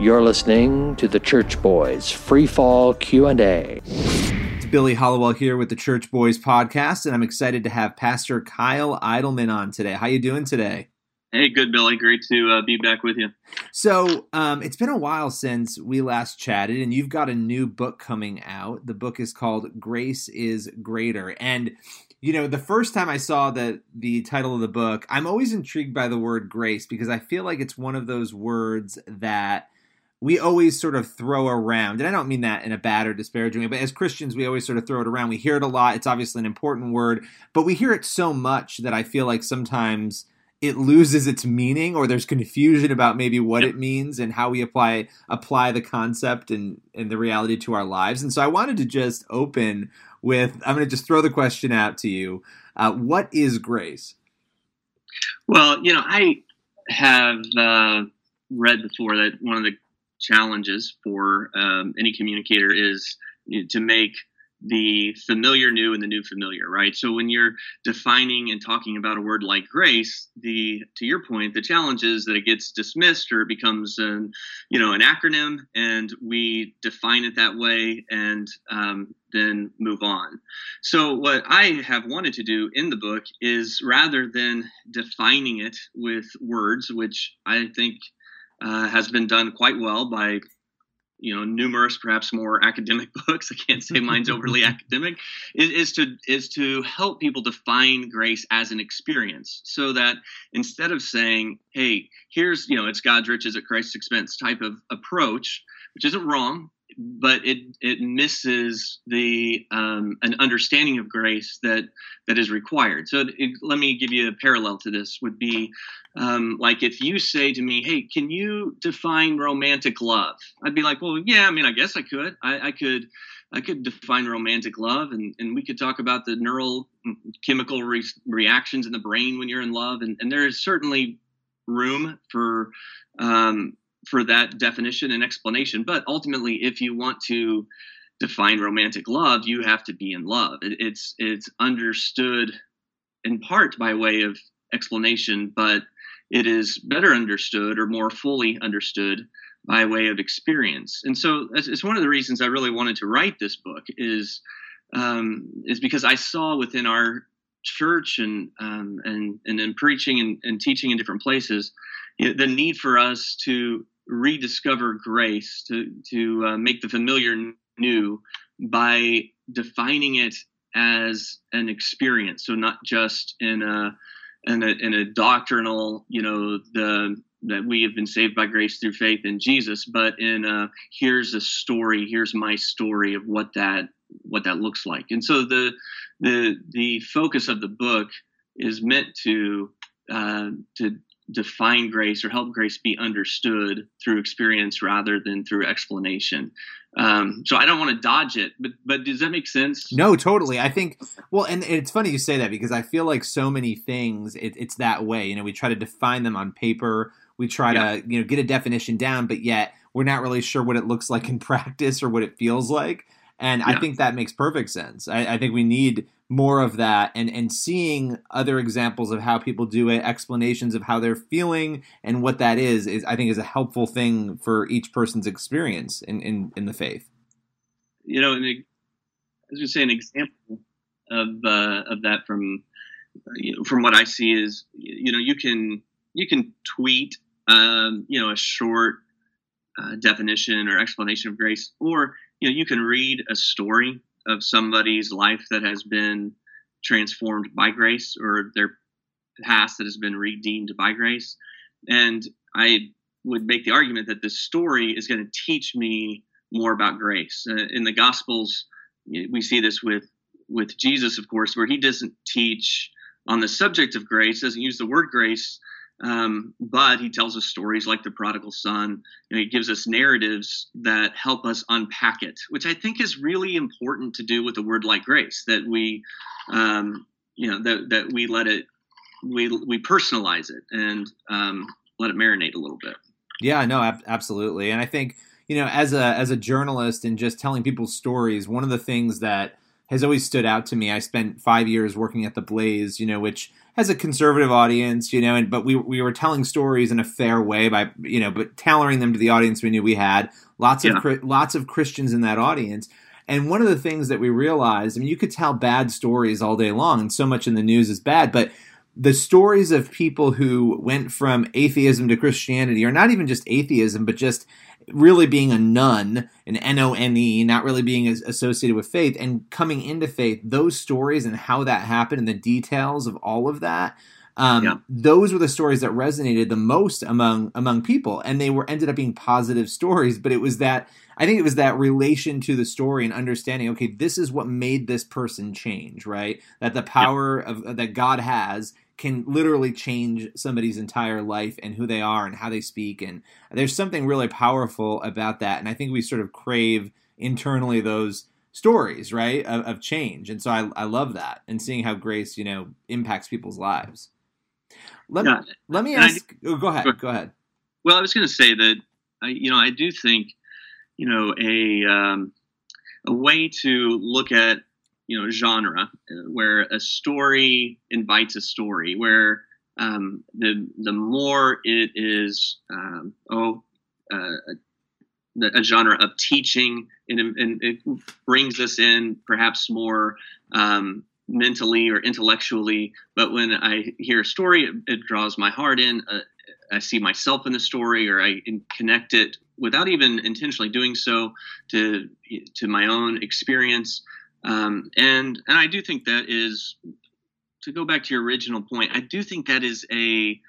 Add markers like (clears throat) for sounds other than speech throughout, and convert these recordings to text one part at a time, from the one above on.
You're listening to the Church Boys Free Fall Q&A. It's Billy Hallowell here with the Church Boys podcast and I'm excited to have Pastor Kyle Idleman on today. How you doing today? Hey, good, Billy. Great to uh, be back with you. So, um, it's been a while since we last chatted, and you've got a new book coming out. The book is called Grace is Greater. And, you know, the first time I saw the, the title of the book, I'm always intrigued by the word grace because I feel like it's one of those words that we always sort of throw around. And I don't mean that in a bad or disparaging way, but as Christians, we always sort of throw it around. We hear it a lot. It's obviously an important word, but we hear it so much that I feel like sometimes it loses its meaning or there's confusion about maybe what it means and how we apply apply the concept and, and the reality to our lives. And so I wanted to just open with I'm going to just throw the question out to you. Uh, what is grace? Well, you know, I have uh, read before that one of the challenges for um, any communicator is you know, to make the familiar new and the new familiar, right? So when you're defining and talking about a word like grace, the to your point, the challenge is that it gets dismissed or it becomes an you know an acronym, and we define it that way and um, then move on. So what I have wanted to do in the book is rather than defining it with words, which I think uh, has been done quite well by you know numerous perhaps more academic (laughs) books. I can't say mine's overly (laughs) academic. Is, is, to is to help people define grace as an experience so that instead of saying hey here's you know it's god's riches at christ's expense type of approach which isn't wrong but it it misses the um, an understanding of grace that that is required. So it, let me give you a parallel to this. Would be um, like if you say to me, "Hey, can you define romantic love?" I'd be like, "Well, yeah. I mean, I guess I could. I, I could." I could define romantic love, and, and we could talk about the neural mm, chemical re- reactions in the brain when you're in love, and, and there is certainly room for um, for that definition and explanation. But ultimately, if you want to define romantic love, you have to be in love. It, it's it's understood in part by way of explanation, but it is better understood or more fully understood by way of experience. And so it's, one of the reasons I really wanted to write this book is um, is because I saw within our church and um, and and in preaching and, and teaching in different places the need for us to rediscover grace, to to uh, make the familiar new by defining it as an experience. So not just in a in a, in a doctrinal, you know, the that we have been saved by grace through faith in Jesus, but in a here's a story, here's my story of what that what that looks like. And so the the the focus of the book is meant to uh, to define grace or help grace be understood through experience rather than through explanation. Um, so I don't want to dodge it, but but does that make sense? No, totally. I think well, and it's funny you say that because I feel like so many things it, it's that way. You know, we try to define them on paper, we try yeah. to you know get a definition down, but yet we're not really sure what it looks like in (laughs) practice or what it feels like. And yeah. I think that makes perfect sense. I, I, think we need more of that and, and seeing other examples of how people do it, explanations of how they're feeling and what that is, is I think is a helpful thing for each person's experience in, in, in the faith. You know, was going to say an example of, uh, of that from, you know, from what I see is, you know, you can, you can tweet, um, you know, a short uh, definition or explanation of grace, or you know you can read a story of somebody's life that has been transformed by grace or their past that has been redeemed by grace. And i would make the argument that this story is going to teach me more about grace. Uh, in the gospels we see this with with jesus of course where he doesn't teach on the subject of grace doesn't use the word grace um, but he tells us stories like the prodigal son. Know, he gives us narratives that help us unpack it, which I think is really important to do with a word like grace. That we, um, you know, that that we let it, we we personalize it and um, let it marinate a little bit. Yeah, no, ab- absolutely. And I think you know, as a as a journalist and just telling people stories, one of the things that has always stood out to me. I spent five years working at the Blaze, you know, which has a conservative audience, you know, and but we we were telling stories in a fair way by you know, but tailoring them to the audience we knew we had. Lots yeah. of lots of Christians in that audience. And one of the things that we realized, I mean, you could tell bad stories all day long, and so much in the news is bad, but the stories of people who went from atheism to Christianity, or not even just atheism, but just really being a none, an N O N E, not really being associated with faith, and coming into faith, those stories and how that happened and the details of all of that. Um, yeah. Those were the stories that resonated the most among among people, and they were ended up being positive stories. But it was that I think it was that relation to the story and understanding. Okay, this is what made this person change, right? That the power yeah. of that God has can literally change somebody's entire life and who they are and how they speak. And there's something really powerful about that. And I think we sort of crave internally those stories, right, of, of change. And so I, I love that and seeing how grace, you know, impacts people's lives. Let yeah. me let me ask. I, oh, go ahead. Go ahead. Well, I was going to say that I, you know, I do think, you know, a um, a way to look at you know genre where a story invites a story where um, the the more it is um, oh uh, a genre of teaching and, and, it brings us in perhaps more um, mentally or intellectually but when i hear a story it, it draws my heart in uh, i see myself in the story or i connect it without even intentionally doing so to to my own experience um, and and I do think that is to go back to your original point. I do think that is a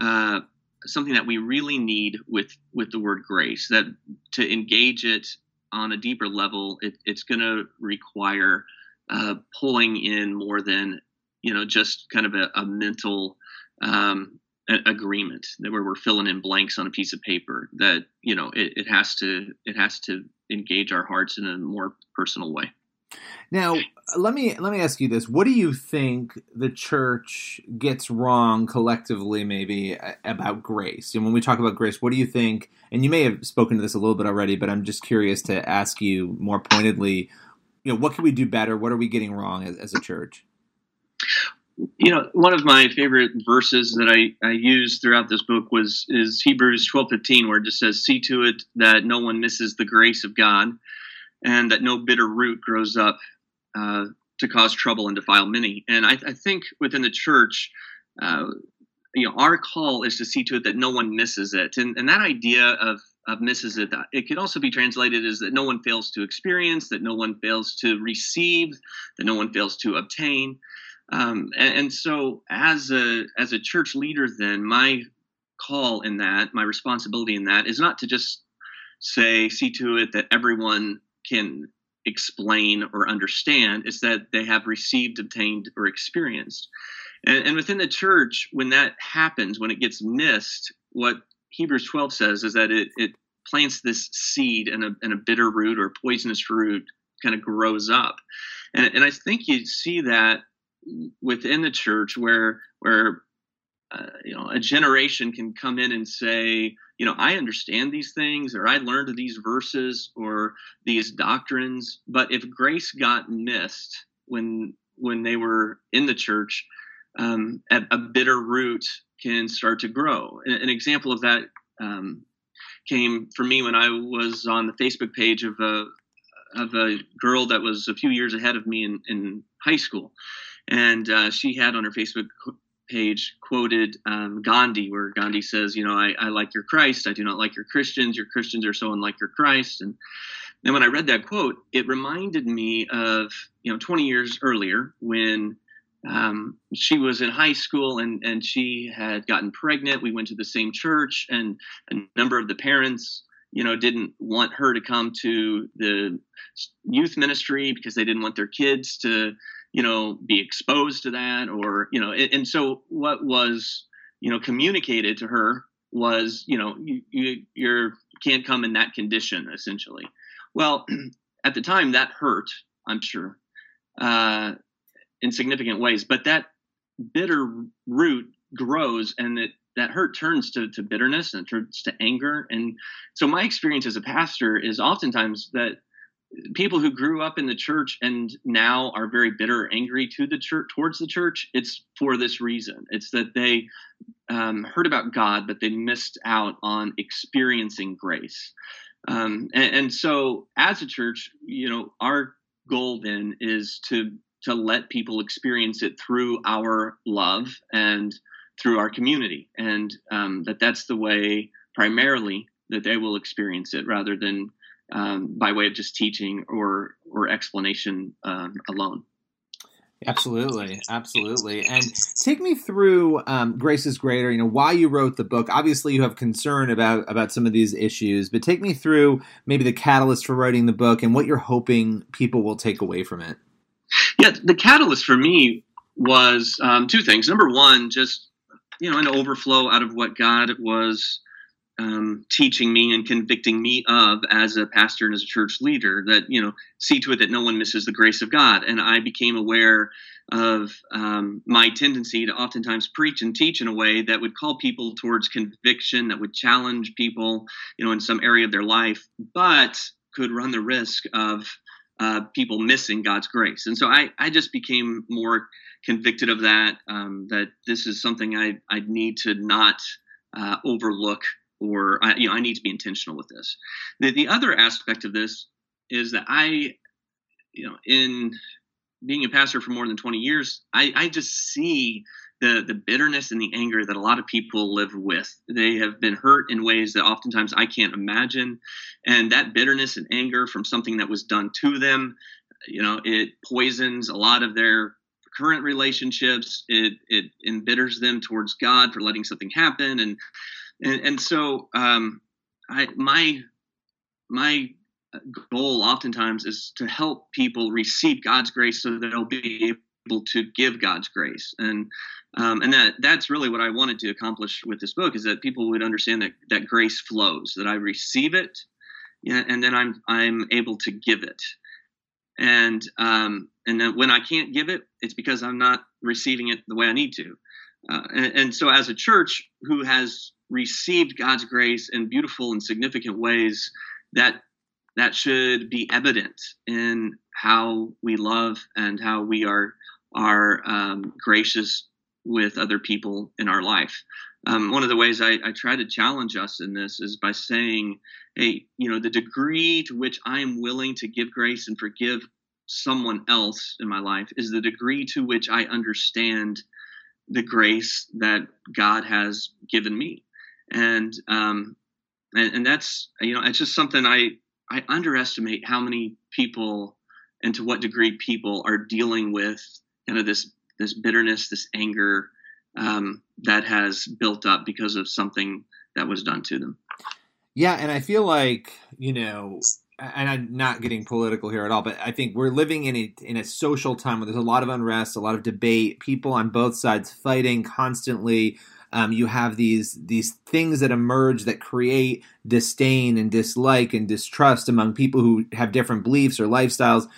uh, something that we really need with with the word grace. That to engage it on a deeper level, it, it's going to require uh, pulling in more than you know just kind of a, a mental um, agreement that where we're filling in blanks on a piece of paper. That you know it, it has to it has to engage our hearts in a more personal way. Now, let me let me ask you this: What do you think the church gets wrong collectively, maybe about grace? And when we talk about grace, what do you think? And you may have spoken to this a little bit already, but I'm just curious to ask you more pointedly. You know, what can we do better? What are we getting wrong as, as a church? You know, one of my favorite verses that I, I use throughout this book was is Hebrews twelve fifteen, where it just says, "See to it that no one misses the grace of God." And that no bitter root grows up uh, to cause trouble and defile many. And I, I think within the church, uh, you know, our call is to see to it that no one misses it. And, and that idea of, of misses it, it could also be translated as that no one fails to experience, that no one fails to receive, that no one fails to obtain. Um, and, and so, as a as a church leader, then my call in that, my responsibility in that, is not to just say, see to it that everyone can explain or understand is that they have received, obtained, or experienced. And, and, within the church, when that happens, when it gets missed, what Hebrews 12 says is that it, it plants this seed and a, and a bitter root or poisonous root kind of grows up. And, and I think you see that within the church where where uh, you know a generation can come in and say you know i understand these things or i learned these verses or these doctrines but if grace got missed when when they were in the church um, a, a, bitter root can start to grow. An, an example of that um, came for me when i was on the facebook page of a of a girl that was a few years ahead of me in, in high school. And uh, she had on her facebook page quoted um, Gandhi, where Gandhi says, "You know, I, I, like your Christ. I do not like your Christians. Your Christians are so unlike your Christ." And then when I read that quote, it reminded me of you know 20 years earlier when um, she was in high school and and she had gotten pregnant. We went to the same church, and a number of the parents you know didn't want her to come to the youth ministry because they didn't want their kids to you know be exposed to that or you know and, and so what was you know communicated to her was you know you, you you're can't come in that condition essentially. Well (clears throat) at the time that hurt i'm sure uh, in significant ways but that bitter root grows and it that hurt turns to, to bitterness and turns to anger. And so my experience as a pastor is oftentimes that people who grew up in the church and now are very bitter angry to the church towards the church it's for this reason. It's that they um, heard about god but they missed out on experiencing grace. Um, and, and so as a church you know our goal then is to to let people experience it through our love and through our community and um, that that's the way primarily that they will experience it rather than um, by way of just teaching or or explanation um, alone. Absolutely, absolutely. And take me through um, Grace is Greater. You know why you wrote the book. Obviously, you have concern about about some of these issues, but take me through maybe the catalyst for writing the book and what you're hoping people will take away from it. Yeah, the catalyst for me was um, two things. Number one, just you know, an overflow out of what God was um, teaching me and convicting me of as a pastor and as a church leader that you know see to it that no one misses the grace of god. And i became aware of um, my tendency to oftentimes preach and teach in a way that would call people towards conviction that would challenge people you know in some area of their life but could run the risk of uh, people missing god's grace. And so i, I just became more convicted of that um, that this is something i, I need to not uh, overlook or I, you know I need to be intentional with this. The, the other aspect of this is that I, you know, in being a pastor for more than 20 years, I, I just see the the bitterness and the anger that a lot of people live with. They have been hurt in ways that oftentimes I can't imagine, and that bitterness and anger from something that was done to them, you know, it poisons a lot of their current relationships. It it embitters them towards God for letting something happen, and and, and so um, I my my goal oftentimes is to help people receive God's grace so that they'll be able to give God's grace. And um, and that that's really what I wanted to accomplish with this book is that people would understand that that grace flows that I receive it and then I'm I'm able to give it. And um, and then when I can't give it it's because I'm not receiving it the way I need to. Uh, and, and so as a church who has received God's grace in beautiful and significant ways that that should be evident in how we love and how we are are um, gracious with other people in our life. Um, one of the ways I, I, try to challenge us in this is by saying, hey, you know, the degree to which I am willing to give grace and forgive someone else in my life is the degree to which I understand the grace that God has given me and um, and, and that's you know it's just something I I underestimate how many people and to what degree people are dealing with kind of this this bitterness, this anger um, that has built up because of something that was done to them. Yeah, and I feel like you know, and I'm not getting political here at all, but I think we're living in a in a social time where there's a lot of unrest, a lot of debate, people on both sides fighting constantly um, you have these these things that emerge that create disdain and dislike and distrust among people who have different beliefs or lifestyles.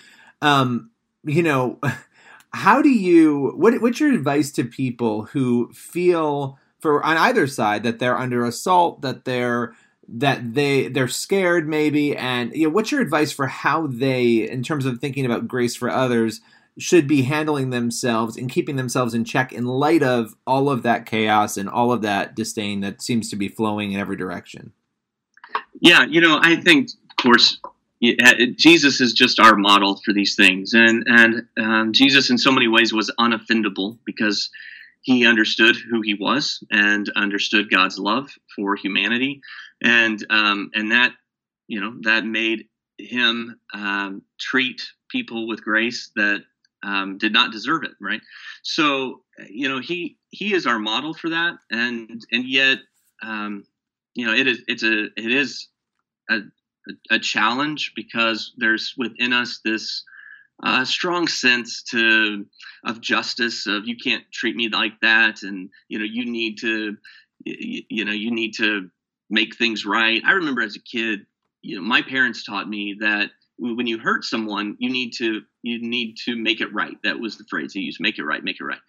Um, you know, (laughs) how do you what what's your advice to people who feel for on either side that they're under assault, that they're that they they're scared maybe and you know, what's your advice for how they in terms of thinking about grace for others should be handling themselves and keeping themselves in check in light of all of that chaos and all of that disdain that seems to be flowing in every direction. Yeah, you know, I think, of course, Jesus is just our model for these things, and and um, Jesus in so many ways was unoffendable because he understood who he was and understood God's love for humanity, and um, and that you know that made him um, treat people with grace that um, did not deserve it, right? So you know he he is our model for that, and and yet um, you know it is it's a it is a, a, challenge because there's within us this uh, strong sense to of justice of you can't treat me like that, and you know you need to you, you know you need to make things right. I remember as a kid, you know my parents taught me that when you hurt someone, you need to you need to make it right. That was the phrase he used: "Make it right, make it right."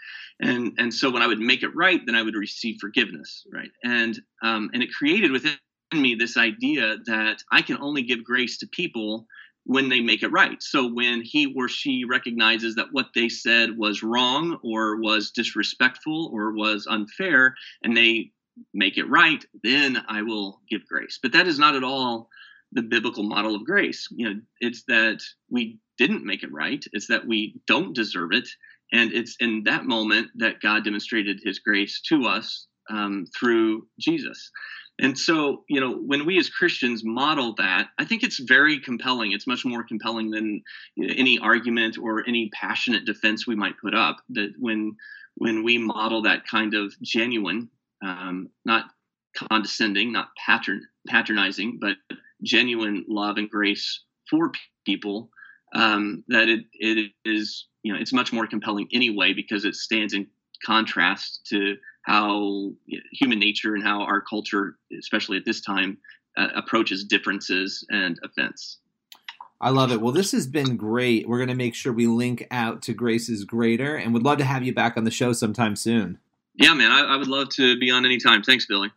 And and so when I would make it right, then I would receive forgiveness, right? And um, and it created within me this idea that I can only give grace to people when they make it right. So when he or she recognizes that what they said was wrong or was disrespectful or was unfair and they make it right, then I will give grace. But that is not at all the biblical model of grace. You know, it's that we didn't make it right, it's that we don't deserve it. And it's in that moment that God demonstrated his grace to us um, through Jesus. And so, you know, when we as Christians model that, I think it's very compelling. It's much more compelling than any argument or any passionate defense we might put up. That when when we model that kind of genuine, um, not condescending, not patron patronizing, but genuine love and grace for people, um, that it it is you know it's much more compelling anyway because it stands in contrast to how human nature and how our culture, especially at this time, uh, approaches differences and offense. I love it. Well, this has been great. We're going to make sure we link out to Grace's Greater and would love to have you back on the show sometime soon. Yeah, man. I, I would love to be on anytime. Thanks, Billy.